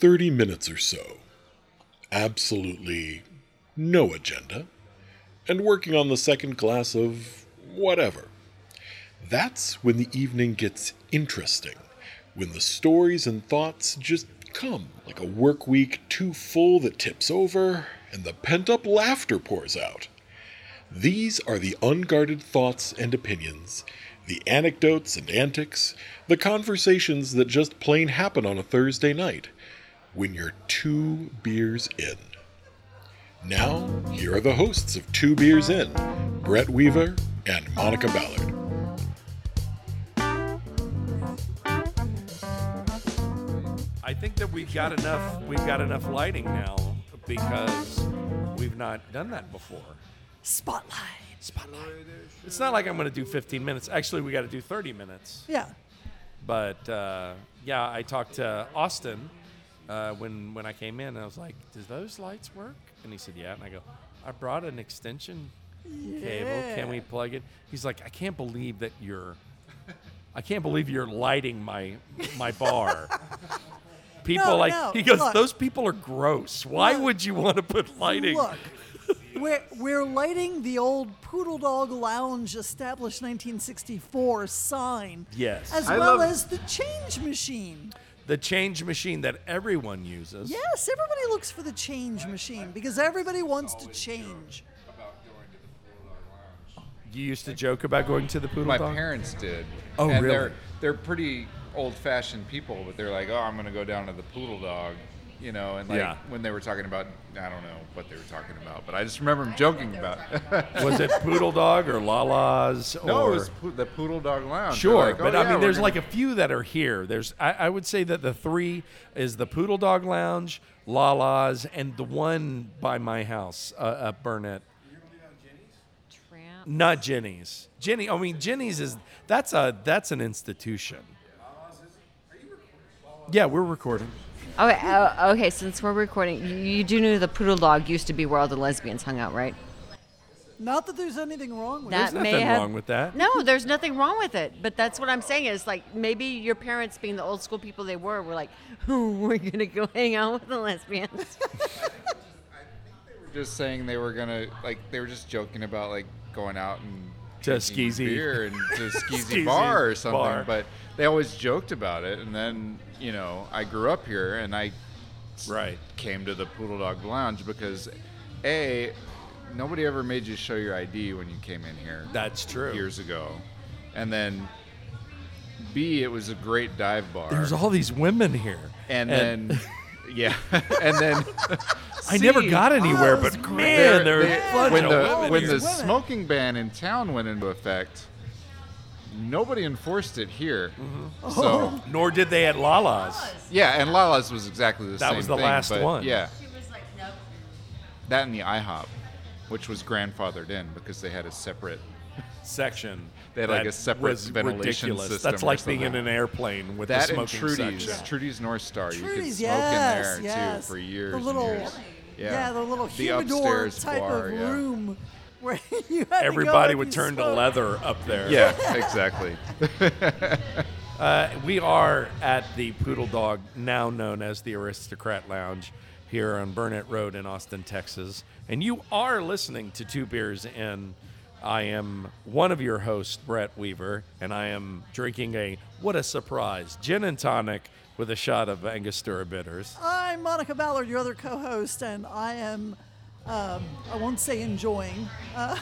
30 minutes or so. Absolutely no agenda. And working on the second glass of whatever. That's when the evening gets interesting. When the stories and thoughts just come like a work week too full that tips over and the pent up laughter pours out. These are the unguarded thoughts and opinions, the anecdotes and antics, the conversations that just plain happen on a Thursday night when you're two beers in. Now, here are the hosts of Two Beers In Brett Weaver and Monica Ballard. I think that we've got enough. We've got enough lighting now because we've not done that before. Spotlight. Spotlight. It's not like I'm going to do 15 minutes. Actually, we got to do 30 minutes. Yeah. But uh, yeah, I talked to Austin uh, when when I came in. And I was like, "Does those lights work?" And he said, "Yeah." And I go, "I brought an extension cable. Can we plug it?" He's like, "I can't believe that you're." I can't believe you're lighting my my bar. People No, like no, he goes, look. those people are gross. Why Look. would you want to put lighting? Look, we're, we're lighting the old Poodle Dog Lounge established 1964 sign. Yes. As I well love- as the change machine. The change machine that everyone uses. Yes, everybody looks for the change machine because everybody wants to change. You used to joke about going to the poodle dog. My dog. parents did. Oh, and really? They're they're pretty old-fashioned people, but they're like, oh, I'm gonna go down to the poodle dog, you know. And like Yeah. when they were talking about, I don't know what they were talking about, but I just remember them joking about. it. Was it poodle dog or Lala's? no, it was po- the Poodle Dog Lounge. Sure, like, "Oh, but yeah, I mean, there's gonna-" like a few that are here. There's, I, I would say that the three is the Poodle Dog Lounge, Lala's, and the one by my house, uh, uh, Burnett. Tramp. Not Jenny's. Jenny, I mean, Jenny's is that's a that's an institution. Yeah, we're recording. Okay, uh, okay. Since we're recording, you, you do know the poodle dog used to be where all the lesbians hung out, right? Not that there's anything wrong with That it. There's may nothing have, wrong with that. No, there's nothing wrong with it. But that's what I'm saying is like maybe your parents, being the old school people they were, were like, we're gonna go hang out with the lesbians. just saying they were gonna like they were just joking about like going out and To a drinking skeezy- beer and to a skeezy, Skeezy bar or something. bar. But they always joked about it, and then you know I grew up here and I Right. came to the Poodle Dog Lounge because a nobody ever made you show your ID when you came in here That's true. years ago, and then B it was a great dive bar. There's all these women here, and then yeah, and then I never got anywhere, Oh, but it's man, great. there are they- a when of the women when here. the Women. smoking ban in town went into effect, nobody enforced it here. Mm-hmm. So Nor did they at Lala's. yeah, and Lala's was exactly the That same. That was the thing, last but one. Yeah, that and the IHOP, which was grandfathered in because they had a separate. section. They had, like, a separate ventilation ridiculous. system That's like being in an airplane with That the and smoking Trudy's, section. Trudy's North Star. you could Trudy's, smoke yes, in there yes. too for years. The and little, years. yeah. the little The humidor upstairs type bar, of yeah. room where you had Everybody if would you turn to leather up there. Yeah, exactly. Uh, we are at the Poodle Dog, now known as the Aristocrat Lounge, here on Burnet Road in Austin, Texas. And you are listening to Two Beers In. I am one of your hosts, Brett Weaver, and I am drinking a what a surprise gin and tonic with a shot of Angostura bitters. I'm Monica Ballard, your other co-host, and I am, um, I won't say enjoying. Uh,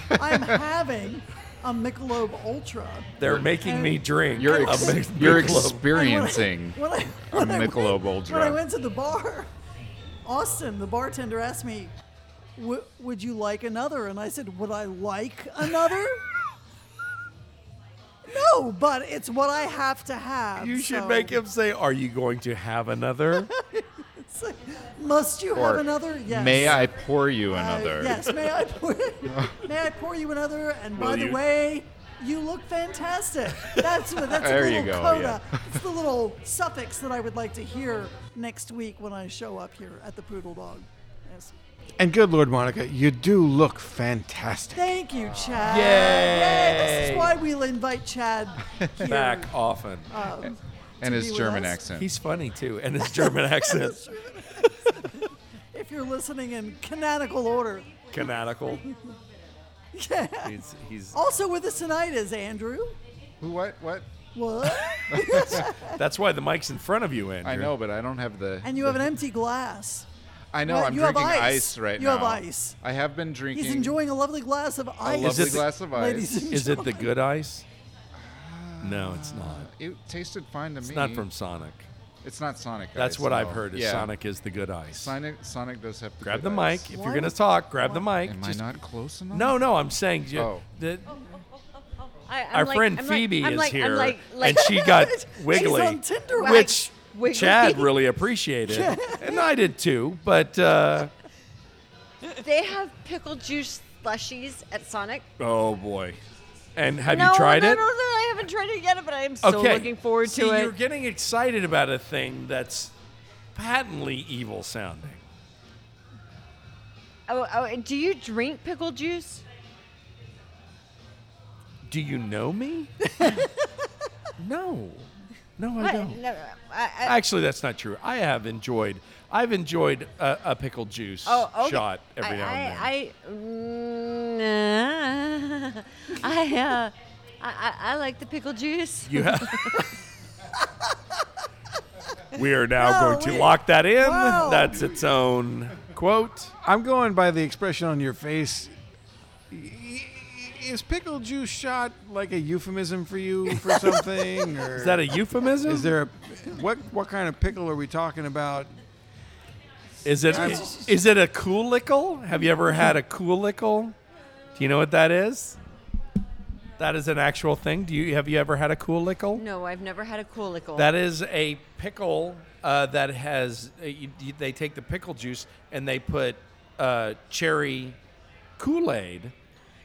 I'm having a Michelob Ultra. They're making me drink. You're a ex- mixed you're experiencing When I, a when I Michelob went, Ultra. When I went to the bar, Austin, the bartender, asked me, "W- "Would you like another?" And I said, "Would I like another?" no, but it's what I have to have. You should so make him say, "Are you going to have another?" it's like, Must you Or have another? Yes. May I pour you Uh, another? yes. May I pour? may I pour you another? And by Will the you? way, you look fantastic. That's what. That's There a you little go, coda. yeah. It's the little suffix that I would like to hear next week when I show up here at the Poodle Dog. Yes. And good Lord, Monica, you do look fantastic. Thank you, Chad. Yay. This is why we'll invite Chad here. Back often. Um, and his German us. accent. He's funny too, and his German accent, If you're listening in canonical order. canonical. Yeah. He's he's. Also with us tonight is Andrew. Who? What? What? What? That's why the mic's in front of you, Andrew. I know, but I don't have the. and you have an empty glass. I know. Well, I'm you have drinking ice. right You now. have ice. I have been drinking. He's enjoying a lovely glass of ice. A lovely Is it the- glass of ice. Ladies Is it the good ice? No, it's not. It tasted fine to me. It's me. not from Sonic. It's not Sonic. That's ice, what I've no. heard. Is yeah. Sonic is the good ice. Sonic. Sonic does have. The grab good the ice. mic if Why you're gonna would- talk. Grab the mic. Am Just- I not close enough? no, no. I'm saying you, Oh. that I, I'm our like- friend I'm like- Phoebe I'm is like- I'm here, like- like- and she got She's wiggly, on Tinder. Which Wiggly. Chad really appreciated, and I did too. But uh, They have pickle juice slushies at Sonic. oh boy, and have no, you tried no, it? No, no, I haven't tried it yet, but I am so okay, looking forward See, to it. You're getting excited about a thing that's patently evil sounding. Oh, oh, do you drink pickle juice? Do you know me? no, no, I don't. No, I, I, Actually, that's not true. I have enjoyed. I've enjoyed a, a pickle juice oh, okay. shot every I, now and then. I, I, mm, I, uh, I, I, I like the pickle juice. You have. we are now No, going to we- lock that in. Wow. That's its own quote. I'm going by the expression on your face. Is pickle juice shot like a euphemism for you for something, or Is that a euphemism? Is there a what? What kind of pickle are we talking about? Is it I'm- is it a coolickle? Have you ever had a coolickle? Do you know what that is? That is an actual thing. Do you have you ever had a coolickle? No, I've never had a cool lickle. That is a pickle uh, that has. Uh, you, you- they take the pickle juice and they put uh, cherry Kool Aid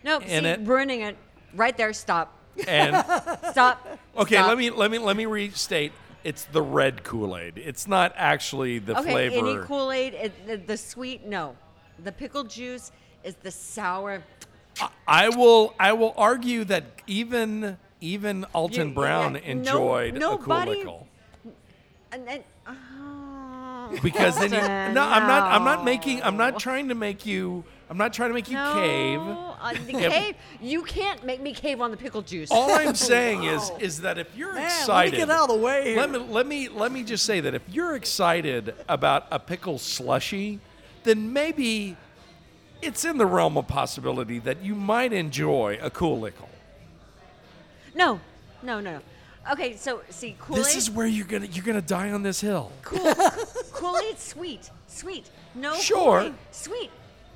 no, in see, it. ruining it. Right there. Stop. and. Stop. Okay, Stop. let me let me let me restate. It's the red Kool Aid. It's not actually the Okay, flavor. any Kool Aid, the, the sweet, no. The pickle juice is the sour. I will I will argue that even even Alton You- Brown yeah, no- enjoyed a nobody- Koolickle. And then, oh, Because then you, Alton, no, I'm not I'm not making I'm not trying to make you I'm not trying to make you no, cave. uh, the cave. You can't make me cave on the pickle juice. All I'm saying is is that if you're Man, let me excited, get out of the way here. Let me let me let me just say that if you're excited about a pickle slushy, then maybe it's in the realm of possibility that you might enjoy a cool lickle. no, no, no, no. Okay, so see, Kool This is where you're gonna you're gonna die on this hill. cool. Kool Aid, sweet, sweet. No, Sure. Kool-Aid, sweet.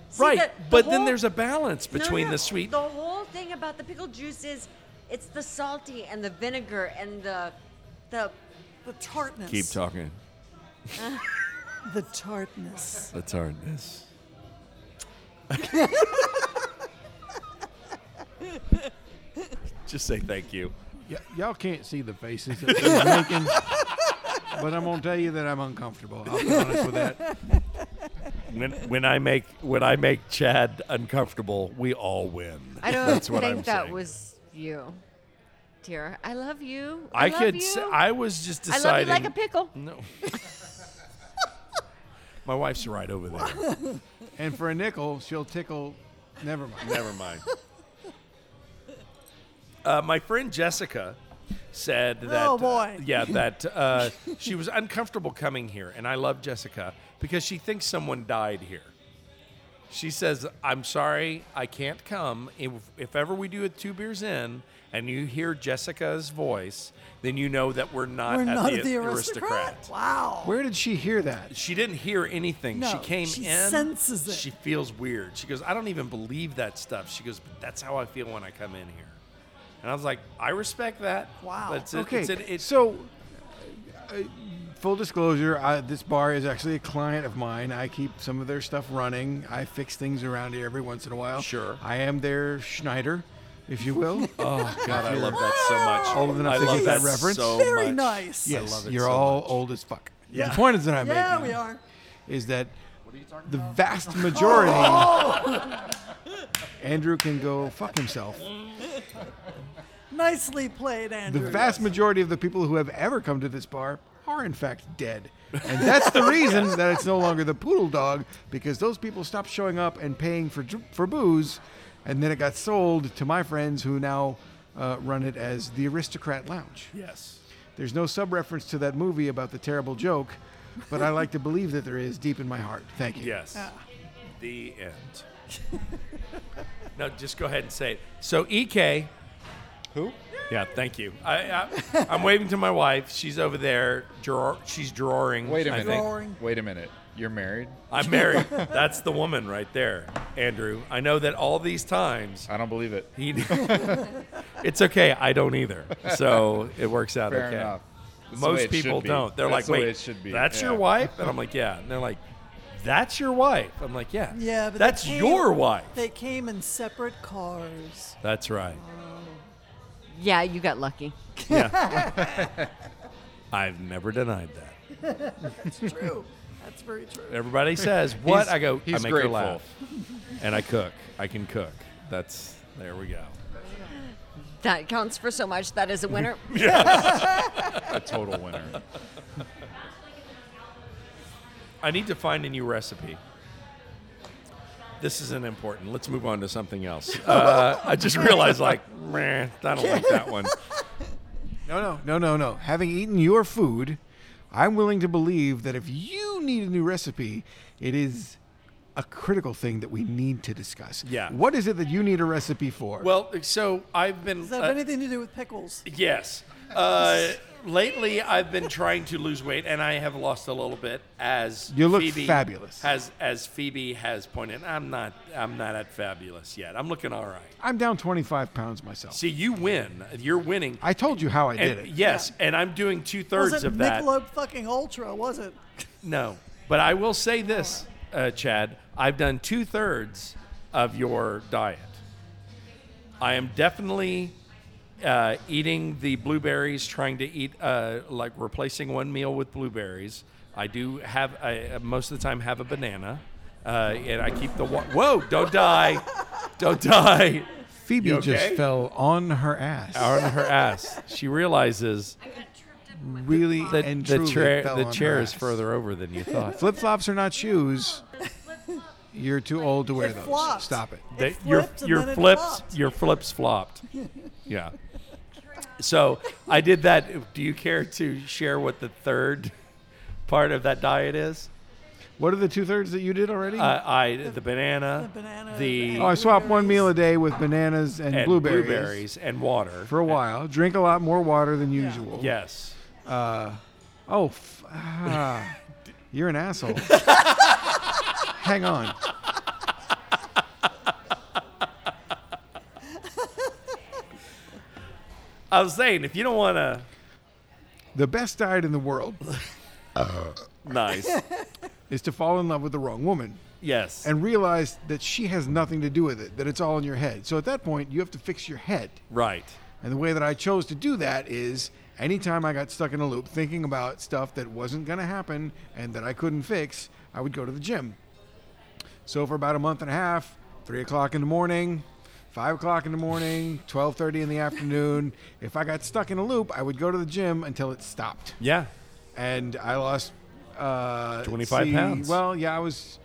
See, right, the- the but then there's a balance No, between no, the sweet. The whole thing about the pickle juice is, it's the salty and the vinegar and the, the. The tartness. Keep talking. The tartness. The tartness. Just say thank you. Y- y'all can't see the faces that they're making, but I'm gonna tell you that I'm uncomfortable. I'll be honest with that. When when I make when I make Chad uncomfortable, we all win. I don't That's what think I'm that saying. was you, dear. I love you. I, I, love could. You. Say, I was just I deciding. love you like a pickle. No. My wife's right over there. And for a nickel, she'll tickle. Never mind. Never mind. Uh, my friend Jessica said that. Oh, boy. yeah, that uh, she was uncomfortable coming here, and I love Jessica because she thinks someone died here. She says, "I'm sorry, I can't come. If, if ever we do a two beers in, and you hear Jessica's voice, then you know that we're not We're at not the, the aristocrat. aristocrat. Wow. Where did she hear that? She didn't hear anything. she No, came she in. senses it. She feels weird. She goes, I don't even believe that stuff. She goes, but that's how I feel when I come in here. And I was like, I respect that. Wow. But it's, Okay, It's, it's, it's, so uh, full disclosure, I, this bar is actually a client of mine. I keep some of their stuff running. I fix things around here every once in a while. Sure. I am their Schneider, if you will. oh God, I love that so much. Old enough I to love get that that reference. so Very much. nice. I yes, love it you're so all much. old as fuck. Yeah. The point is that I'm Yeah, making we are. is that the vast oh! majority. oh! Andrew can go fuck himself. Nicely played, Andrew. The vast majority of the people who have ever come to this bar are, in fact, dead. And that's the reason that it's no longer the Poodle Dog, because those people stopped showing up and paying for, for booze, and then it got sold to my friends who now uh, run it as the Aristocrat Lounge. Yes. There's no sub reference to that movie about the terrible joke, but I like to believe that there is deep in my heart. Thank you. Yes. The end. no, just go ahead and say it. So EK. Who? Yeah, thank you. I, I, I'm waving to my wife. She's over there. Drawer, she's drawing. Wait a I minute. think. Drawing. Wait a minute. You're married? I'm married. That's the woman right there, Andrew. I know that all these times I don't believe it. he. it's okay. I don't either. So it works out Fair okay. enough. That's Most people don't. They're That's like, the way wait, it should be. that's your wife? And I'm like, yeah. And they're like, that's your wife? I'm like, yeah. Yeah, but that's came- your wife. They came in separate cars. That's right. Yeah, you got lucky. Yeah. I've never denied that. It's true. That's very true. Everybody says what He's- I go. I he's make her grateful. laugh, and I cook. I can cook. That's there we go. That counts for so much. That is a winner. A total winner. I need to find a new recipe. This isn't important. Let's move on to something else. Uh, I just realized, like, meh, I don't like that one. No, no, no, no, no. Having eaten your food, I'm willing to believe that if you need a new recipe, it is a critical thing that we need to discuss. Yeah. What is it that you need a recipe for? Well, so I've been. Does that uh, have anything to do with pickles? Yes. Uh, lately, I've been trying to lose weight, and I have lost a little bit. As You look Phoebe fabulous. Has as Phoebe has pointed, I'm not. I'm not at fabulous yet. I'm looking all right. I'm down 25 pounds myself. See, you win. You're winning. I told you how I did and it. yes, and I'm doing two thirds was it of that. Michelob fucking Ultra? Was it? No, but I will say this, uh, Chad. I've done two thirds of your diet. I am definitely uh, eating the blueberries, trying to eat uh, like replacing one meal with blueberries. I do have I, uh, most of the time have a banana, uh, and I keep the wa- whoa. Don't die, don't die. Phoebe You just fell on her ass. On her ass, she realizes really that and the, truly chair fell the on chair her is ass. further over than you thought. Flip flops are not shoes. You're too old to wear It those. flopped. Stop it. They, It your flipped your flips flopped. your flips flopped. yeah. So I did that. Do you care to share what the third part of that diet is? What are the two thirds that you did already? Uh, I the banana, The banana the oh, I swap one meal a day with bananas and, and blueberries, blueberries and water for a while. Drink a lot more water than usual. Yes. Uh, oh, f- ah, you're an asshole. Hang on. I was saying if you don't want to, The best diet in the world uh, nice. is to fall in love with the wrong woman Yes. and realize that she has nothing to do with it, that it's all in your head. So at that point, you have to fix your head. right. And the way that I chose to do that is anytime I got stuck in a loop thinking about stuff that wasn't going to happen and that I couldn't fix, I would go to the gym. So for about a month and a half, three o'clock in the morning, five o'clock in the morning, twelve thirty in the afternoon. If I got stuck in a loop, I would go to the gym until it stopped, Yeah. and I lost uh, 25 pounds. Well, yeah, I was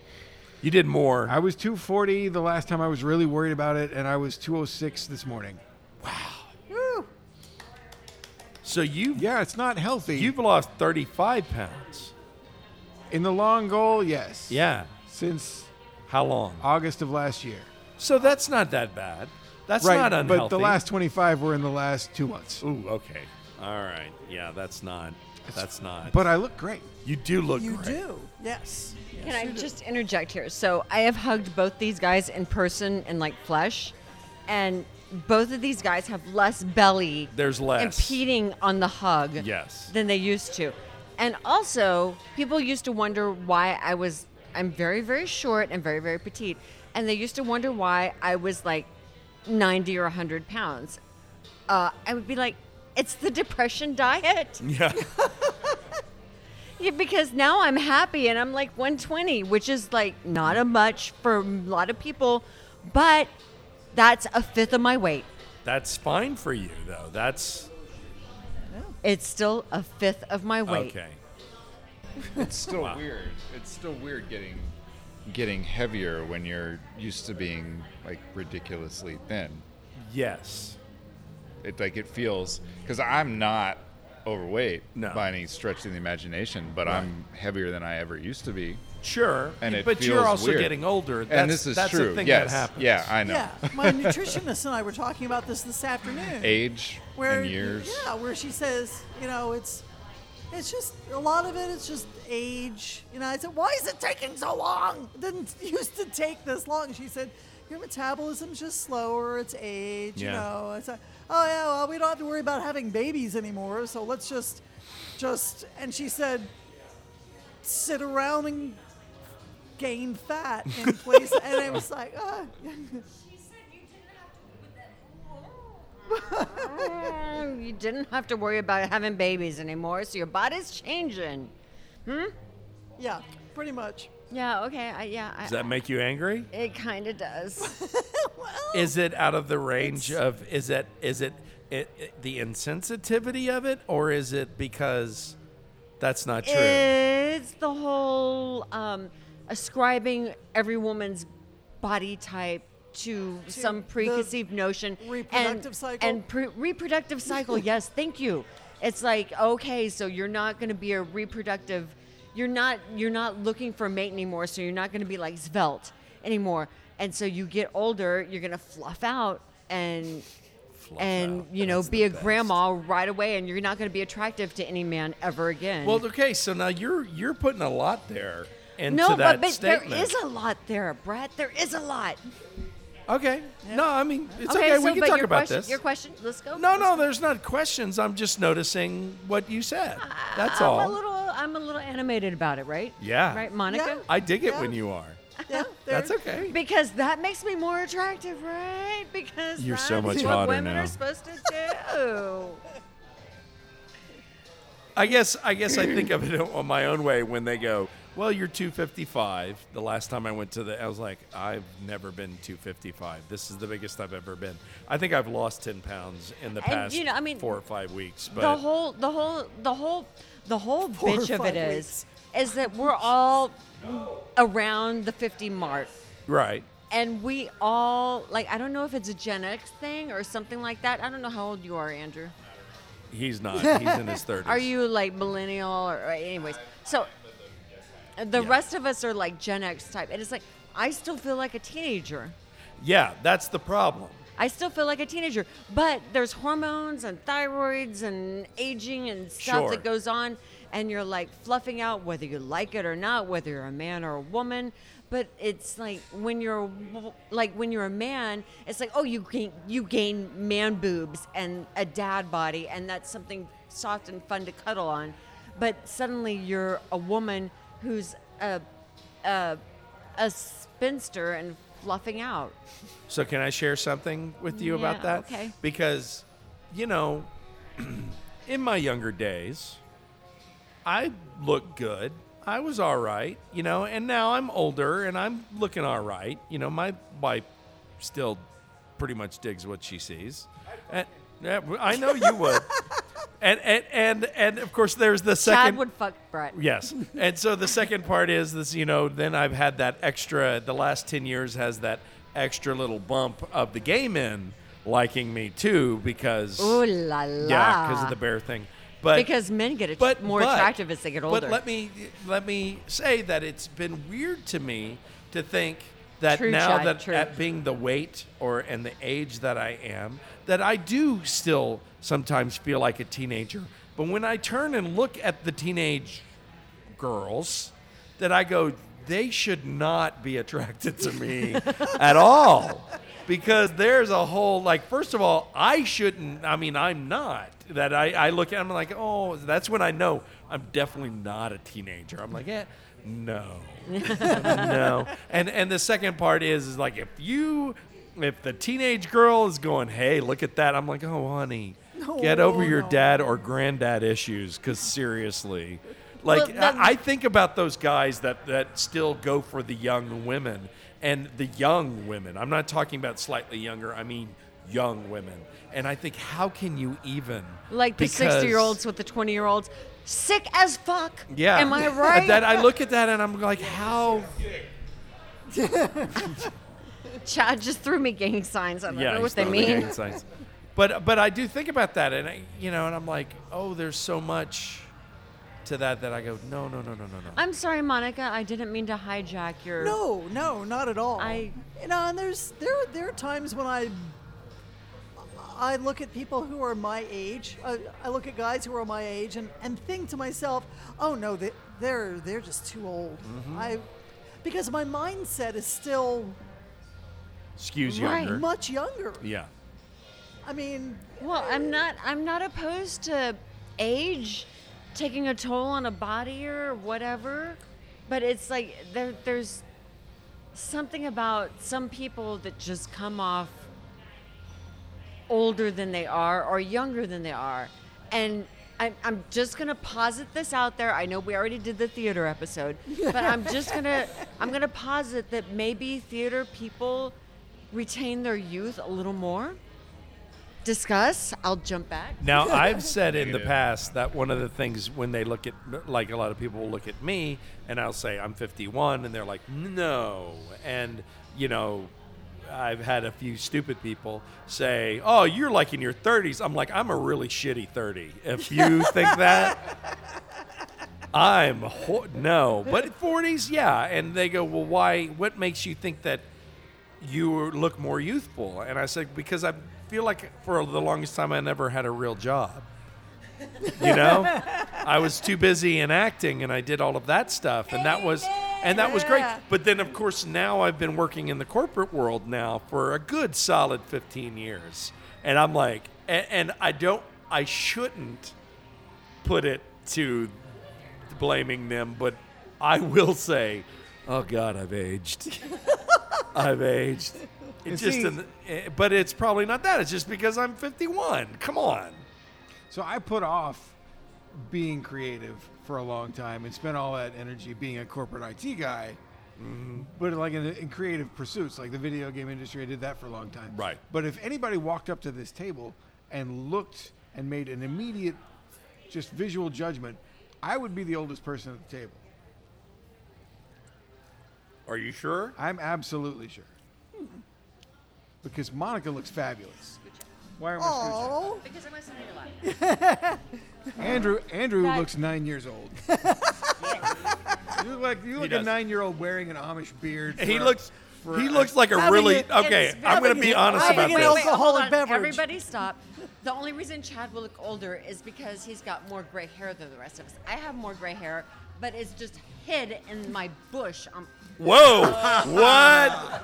You did more. I was two forty the last time I was really worried about it, and I was two oh six this morning. Wow. So you Yeah, it's not healthy. you've lost 35 pounds. In the long goal, yes. Yeah. Since How long? August of last year. So that's not that bad. That's right. not unhealthy. But the last 25 were in the last two months. Ooh, okay. All right. Yeah, that's not. That's not. But I look great. you do look You great. do. Yes. Can I just interject here? So I have hugged both these guys in person and like flesh, and both of these guys have less belly There's less. impeding on the hug Yes. than they used to. And also, people used to wonder why I was I'm very very short and very very petite, and they used to wonder why I was like 90 or 100 pounds. Uh, I would be like, it's the depression diet. Yeah. Yeah, because now I'm happy and I'm like 120, which is like not a much for a lot of people, but that's a fifth of my weight. That's fine for you, though. That's It's still a fifth of my weight. okay. It's still weird. It's still weird getting getting heavier when you're used to being like ridiculously thin. Yes. It like it feels because I'm not overweight No. by any stretch of the imagination, but I'm heavier than I ever used to be. Sure. And it but you're also weird. getting older. That's, and this is that's true. A thing yes. that happens. Yeah, I know. Yeah, my nutritionist and I were talking about this this afternoon. Age where and years. yeah, where she says, you know, it's it's just a lot of it. It's just age. You know, I said, why is it taking so long? It didn't used to take this long. She said, your metabolism's just slower. It's age. You know, I said, oh yeah, well we don't have to worry about having babies anymore. So let's just just and she said, sit around and gain fat in place. and I was like, uh, Mm, you didn't have to worry about having babies anymore, so your body's changing. Hmm? yeah, pretty much. Yeah, okay. I, yeah, I, Does that make you angry? it kind of does. Is it out of the range of is it is it, it, it the insensitivity of it or is it because that's not true? It's the whole um, ascribing every woman's body type to, some preconceived notion. reproductive and, cycle? And pre- reproductive cycle, yes, thank you. It's like, okay, so you're not going to be a reproductive, you're not, you're not looking for a mate anymore, so you're not going to be like svelte anymore. And so you get older, you're going to fluff out and and out. you know That's be a best. grandma right away and you're not going to be attractive to any man ever again well, okay, so now you're you're putting a lot there into no, that but, but there statement. is a lot there, Brett. There is a lot. Okay. No, I mean it's okay. so, we can talk about question, this. Your question. Let's go. No, Let's no, go. there's not questions. I'm just noticing what you said. That's I'm all. a little. I'm a little animated about it, right? Yeah. Right, Monica. Yeah. I dig it Yeah. when you are. Yeah, That's okay. Because that makes me more attractive, right? Because You're that's so much what hotter women now. are supposed to do. I guess I guess I think of it on my own way when they go, "Well, you're 255." The last time I went to the, I was like, "I've never been 255. This is the biggest I've ever been." I think I've lost 10 pounds in the And, past you know, I mean, four or five weeks. But the whole, the whole, the whole, the whole bitch of it five is, is that we're all around the 50 mark. right, and we all like i don't know if it's a gen x thing or something like that i don't know how old you are andrew he's not. He's in his 30s. are you like millennial or, or anyways so the Yeah. rest of us are like gen x type and it's like i still feel like a teenager Yeah, that's the problem. I still feel like a teenager, but there's hormones and thyroids and aging and stuff Sure. that goes on, and you're like fluffing out whether you like it or not, whether you're a man or a woman. But it's like when you're like when you're a man, it's like oh you gain you gain man boobs and a dad body, and that's something soft and fun to cuddle on. But suddenly you're a woman who's a a, a spinster and fluffing out. So can I share something with you about that? okay. Because, you know, in my younger days, I looked good. I was all right, you know, and now I'm older and I'm looking all right. You know, my wife still pretty much digs what she sees. And, yeah, I know you would. and, and and and of course there's the second Chad would fuck Brett. Yes. And so the second part is this, you know, then I've had that extra, the last 10 years has that extra little bump of the gay men liking me too because, Ooh la la. yeah, because of the bear thing. But, because men get but more but- attractive as they get older. But let me, let me say that it's been weird to me to think that True, now that true. at being the weight or and the age that I am, that I do still sometimes feel like a teenager. But when I turn and look at the teenage girls, that I go, they should not be attracted to me at all. Because there's a whole, like, first of all, I shouldn't, I mean, I'm not. That I, I look at, I'm like, oh, that's when I know I'm definitely not a teenager. I'm like, eh, no. no. And and the second part is is like if you if the teenage girl is going, "Hey, look at that." I'm like, "Oh, honey, get over your no. dad or granddad issues cuz seriously." Like Well, I, I think about those guys that that still go for the young women and the young women. I'm not talking about slightly younger. I mean young women. And I think, how can you even? Like the 60 year olds with the 20 year olds. Sick as fuck. Yeah. Am I right? that I look at that and I'm like, how? Chad just threw me gang signs. I don't yeah, know what they mean. gang signs. But but I do think about that, and I, you know, and I'm like, oh, there's so much to that that I go, no, no, no, no, no, no. I'm sorry, Monica. I didn't mean to hijack your. No, no, not at all. I- you know, and there's there there are times when I I look at people who are my age. I, I look at guys who are my age and, and think to myself, oh no, they, they're they're just too old. Mm-hmm. I because my mindset is still Skews Right. younger. much younger. Yeah. I mean, Well, I'm not. I'm not opposed to age taking a toll on a body or whatever, but it's like there, there's something about some people that just come off older than they are or younger than they are, and. I'm, I'm just gonna posit this out there. I know we already did the theater episode, but I'm just gonna I'm gonna posit that maybe theater people retain their youth a little more. Discuss. I'll jump back. Now, I've said in the past that one of the things when they look at, like a lot of people will look at me and I'll say I'm 51 and they're like, no. And, you know, I've had a few stupid people say, oh, you're like in your 30s. I'm like, I'm a really shitty 30. If you think that, I'm ho- no. But 40s, yeah. And they go, well, why? What makes you think that you look more youthful? And I said, because I feel like for the longest time I never had a real job. You know, I was too busy in acting, and I did all of that stuff, and that was, and that was great. But then, of course, now I've been working in the corporate world now for a good solid 15 years, and I'm like, and, and I don't, I shouldn't put it to blaming them, but I will say, oh God, I've aged. I've aged. It just, in the- eh, but it's probably not that. It's just because I'm 51. Come on. So I put off being creative for a long time and spent all that energy being a corporate IT guy. Mm-hmm. But like in, in creative pursuits, like the video game industry, I did that for a long time. Right. But if anybody walked up to this table and looked and made an immediate, just visual judgment, I would be the oldest person at the table. Are you sure? I'm absolutely sure. Because Monica looks fabulous. Why am I scooching? oh, Because I'm listening a lot. Andrew Andrew That- looks nine years old. you look like you look a does. nine year old wearing an Amish beard. He for a- looks. for He a- looks like a Having really it- okay. it's I'm going to having be it- honest having about an this. alcoholic hold on. beverage. Everybody stop. The only reason Chad will look older is because he's got more gray hair than the rest of us. I have more gray hair, but it's just hid in my bush. Um, Whoa! what?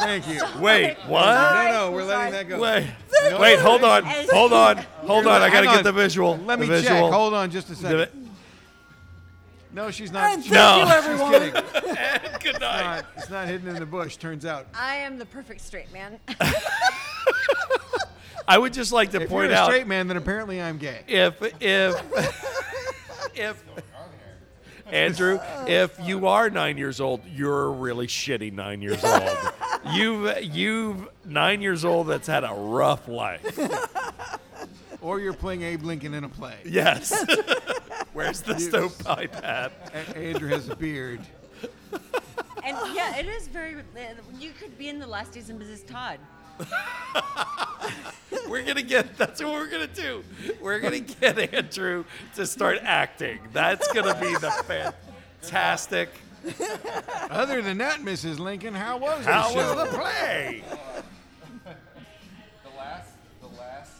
Thank you. Wait, what? No, no, we're letting that go. Wait, No, wait, no, hold on, As- hold on, hold on. I got to Hang get the visual. Let me the check. visual. Hold on just a The second. No, she's not. and she's thank No. you, everyone. kidding. Good night. not- it's not hidden in the bush. Turns out. I am the perfect straight man. I would just like to If point you're a out straight man, then apparently I'm gay. if if if Andrew, if you are nine years old, you're really shitty nine years old. You've you've nine years old that's had a rough life. Or you're playing Abe Lincoln in a play. Yes. Where's the stovepipe at? And Andrew has a beard. and yeah, it is very. You could be in the last days of Mrs. Todd. We're gonna get. That's what we're gonna do. We're gonna get Andrew to start acting. That's gonna be the fantastic. Other than that, Mrs. Lincoln, how was the How show? was the play? The last, the last,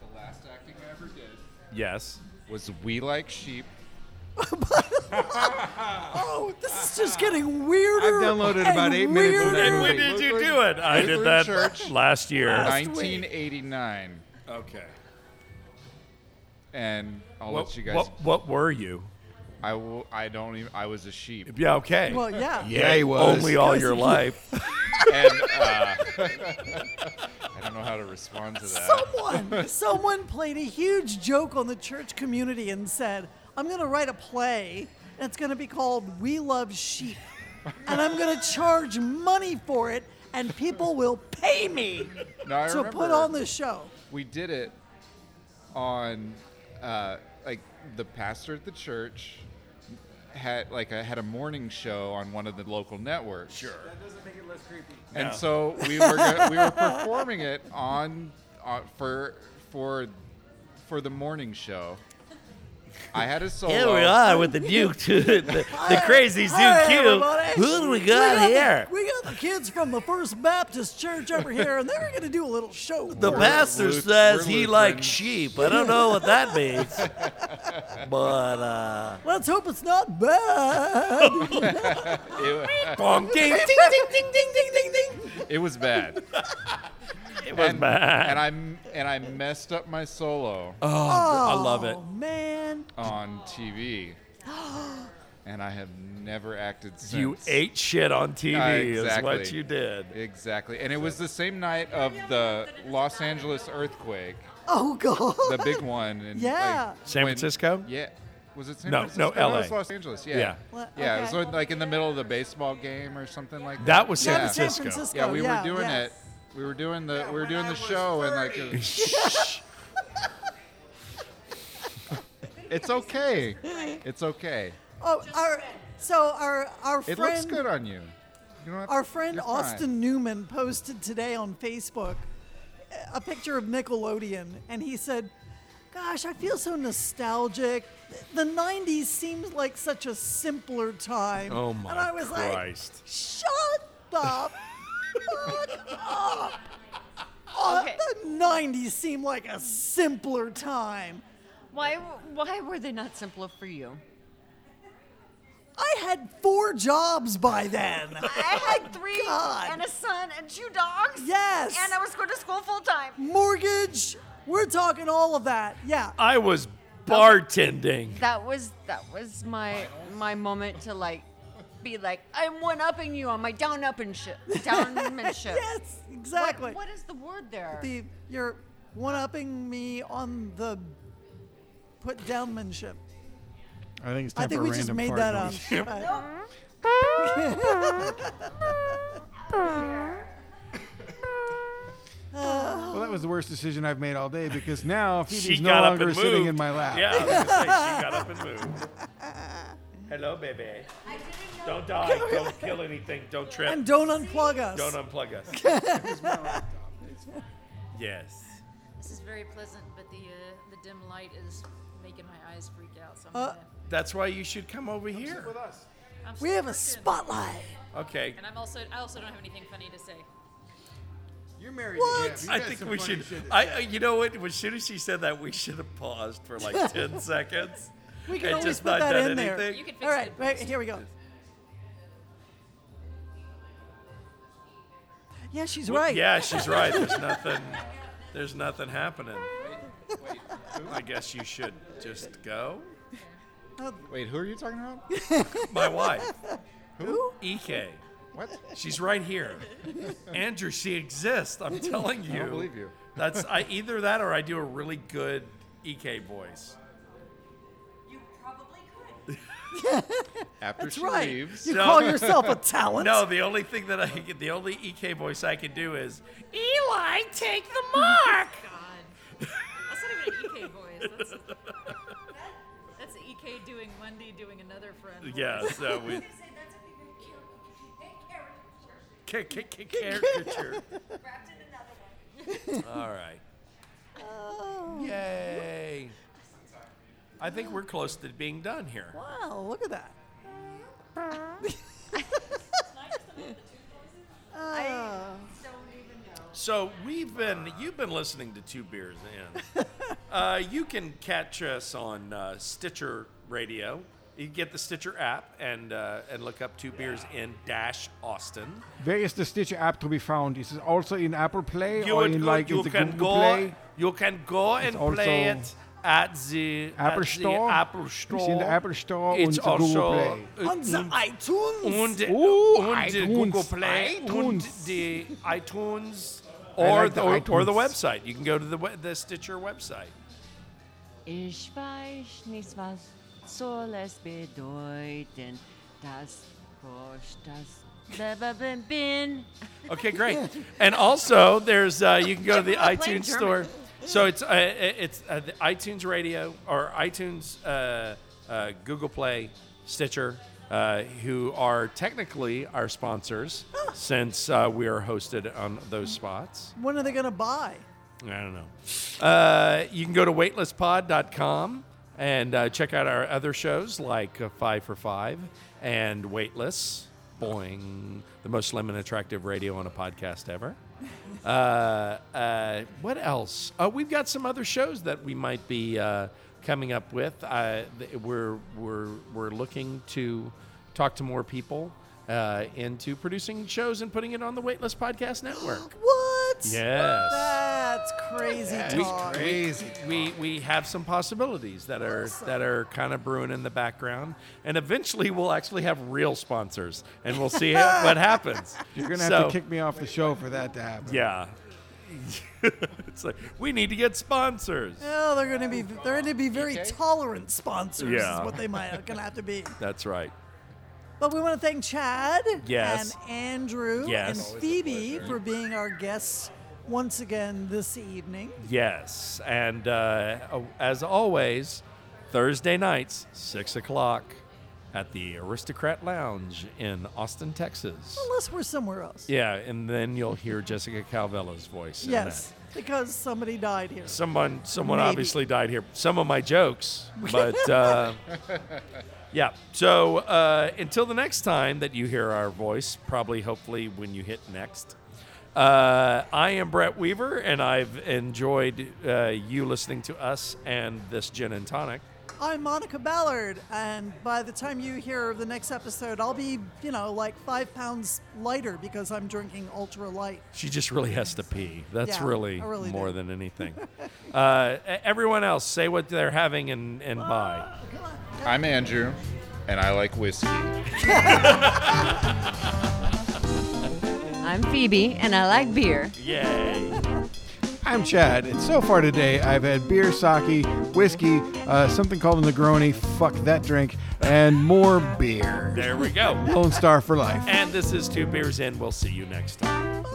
the last acting I ever did Yes. was We Like Sheep. Oh, this is just getting weirder. I've downloaded about eight minutes of that weirder. And when movie. did you do it? I did Lutheran that Church. last year. 1989. Okay. And I'll What, let you guys. what, what were you? I. I don't even. I was a sheep. Yeah, okay. Well, yeah. Yeah, he was. Only all your life. and uh, I don't know how to respond to that. Someone, someone played a huge joke on the church community and said, "I'm going to write a play, and it's going to be called We Love Sheep, and I'm going to charge money for it, and people will pay me No, to put on this show. we did it on uh, like the pastor at the church had like I had a morning show on one of the local networks. Sure. That doesn't make it less creepy. And No. so we were go- we were performing it on, on for for for the morning show. I had a solo. Here we are with the new, the, the crazy Zoo Hi, Q. everybody. Who do we We got the- here? we got the kids from the First Baptist Church over here, and they're going to do a little show. The for us. pastor Luth- says we're he likes sheep. I don't know what that means. but, uh. Let's hope it's not bad. It, Bong, ding, ding, ding, ding, ding, ding, ding, ding. it was bad. It was and, bad. And I m- and I messed up my solo oh, I love it. Oh, man. on TV. and I have never acted since. You ate shit on TV Uh, is what exactly. you did. Exactly. And it was the same night of the Los Angeles earthquake, Oh, God. the big one. And Yeah. like, San when- Francisco? Yeah. Was it San No, Francisco? no, no, LA. it was Los Angeles. Yeah. Yeah. What? Yeah, it was like in the middle of the baseball game or something like that. That was San Yeah, San Francisco. Francisco. Yeah, we yeah, were doing yeah. it. We were doing the we were doing the show and like it was- it's okay. It's okay. Oh, our so our our friend It looks good on you. You have- our friend you're fine. Austin Newman posted today on Facebook a picture of Nickelodeon, and he said, "Gosh, I feel so nostalgic. The '90s seems like such a simpler time." Oh my And I was Christ. like, "Shut up." Oh, Okay. The '90s seem like a simpler time. Why, why were they not simpler for you? I had four jobs by then. I had three God. and a son and two dogs. Yes. And I was going to school full time. Mortgage. We're talking all of that. Yeah. I was bartending. That was that was my my moment to like be like I'm one upping you on my down upping shit downmanship. Yes, exactly. What, what is the word there? the you're one upping me on the put downmanship. I think it's I think for we a just random made fart that up. Uh, Well, that was the worst decision I've made all day because now She Phoebe's no got up longer and sitting moved. in my lap. Yeah, I was gonna say, she got up and moved. Hello, baby. Don't die. Don't kill anything. Don't trip. and don't unplug us. Don't unplug us. yes. This is very pleasant, but the uh, the dim light is making my eyes freak out. So I'm Uh, gonna, That's why you should come over here. I'm we have a spotlight. Okay. And I'm also I also don't have anything funny to say. You're married What? You I think we should. I, say. I- you know what? As soon as she said that, we should have paused for like ten seconds. We can and always just put not that done in there. anything. You can fix All right, it. wait, here we go. Yeah, she's Well, right. Yeah, she's right. There's nothing. There's nothing happening. I guess you should just go. Oh. Wait, who are you talking about? My wife, Who? Ek. What? She's right here. Andrew, she exists. I'm telling you. I don't believe you. That's I, either that or I do a really good Ek voice. You probably could. After That's she right. leaves. You No. call yourself a talent? No, the only thing that I can, the only Ek voice I can do is Eli, take the mark. God, that's not even an EK voice. That's, that's EK doing Wendy doing another friend. voice. yeah, so we. Ca- ca- ca- Caricature. All right. Yay. I think we're close to being done here. Wow, look at that. Ah. So we've been, you've been listening to Two Beers In. uh, you can catch us on uh, Stitcher Radio. You can get the Stitcher app and uh, and look up Two Beers In dash Austin. Where is the Stitcher app to be found? Is it also in Apple Play You, or would in go- like you in the can Google go, Play? you can go and also play it at the Apple at Store? The Apple Store. It's in the Apple Store It's und the Google also Play. On the iTunes. und, Oh, und the iTunes, Google Play und iTunes. the iTunes or like the the, or the website. You can go to the the Stitcher website. Ich weiß nicht, was soll es bedeuten, das Frosch, das Bin. Okay, great. And also, there's uh, you can go to the iTunes German. store. So it's uh, it's uh, the iTunes Radio or iTunes, uh, uh, Google Play, Stitcher, uh, who are technically our sponsors since uh, we are hosted on those spots. When are they going to buy? I don't know. Uh, you can go to weightlesspod.com and uh, check out our other shows like uh, Five for Five and Weightless. Boing. The most slim and attractive radio on a podcast ever. Uh, uh, else? Uh, we've got some other shows that we might be uh, coming up with. Uh, we're, we're, we're looking to talk to more people uh, into producing shows and putting it on the Weightless Podcast Network. What? Yes. That's crazy talk. Crazy. we we have some possibilities that are that are kind of brewing in the background, and eventually we'll actually have real sponsors, and we'll see what happens. You're gonna have to kick me off the show for that to happen. Yeah. it's like we need to get sponsors. Oh, they're going to be they're going to be very tolerant sponsors. Yeah. Is what they might going to have to be. That's right. But we want to thank Chad Yes. and Andrew Yes. and Phoebe for being our guests once again this evening. Yes, and uh, as always, Thursday nights, six o'clock, at the Aristocrat Lounge in Austin, Texas. Unless we're somewhere else. Yeah, and then you'll hear Jessica Calvella's voice. in Yes, that. Because somebody died here. Someone, someone Maybe. obviously died here. Some of my jokes, but uh, yeah. So uh, until the next time that you hear our voice, probably, hopefully, when you hit next. Uh, I am Brett Weaver, and I've enjoyed uh, you listening to us and this gin and tonic. I'm Monica Ballard, and by the time you hear the next episode, I'll be, you know, like five pounds lighter because I'm drinking ultra light. She just really has to pee. That's Yeah, really, really more do. than anything. uh, everyone else, say what they're having and, and buy. I'm Andrew, and I like whiskey. I'm Phoebe, and I like beer. Yay. I'm Chad, and so far today I've had beer, sake, whiskey, uh, something called a Negroni, fuck that drink, and more beer. There we go. Lone Star for life. And this is Two Beers In. We'll see you next time.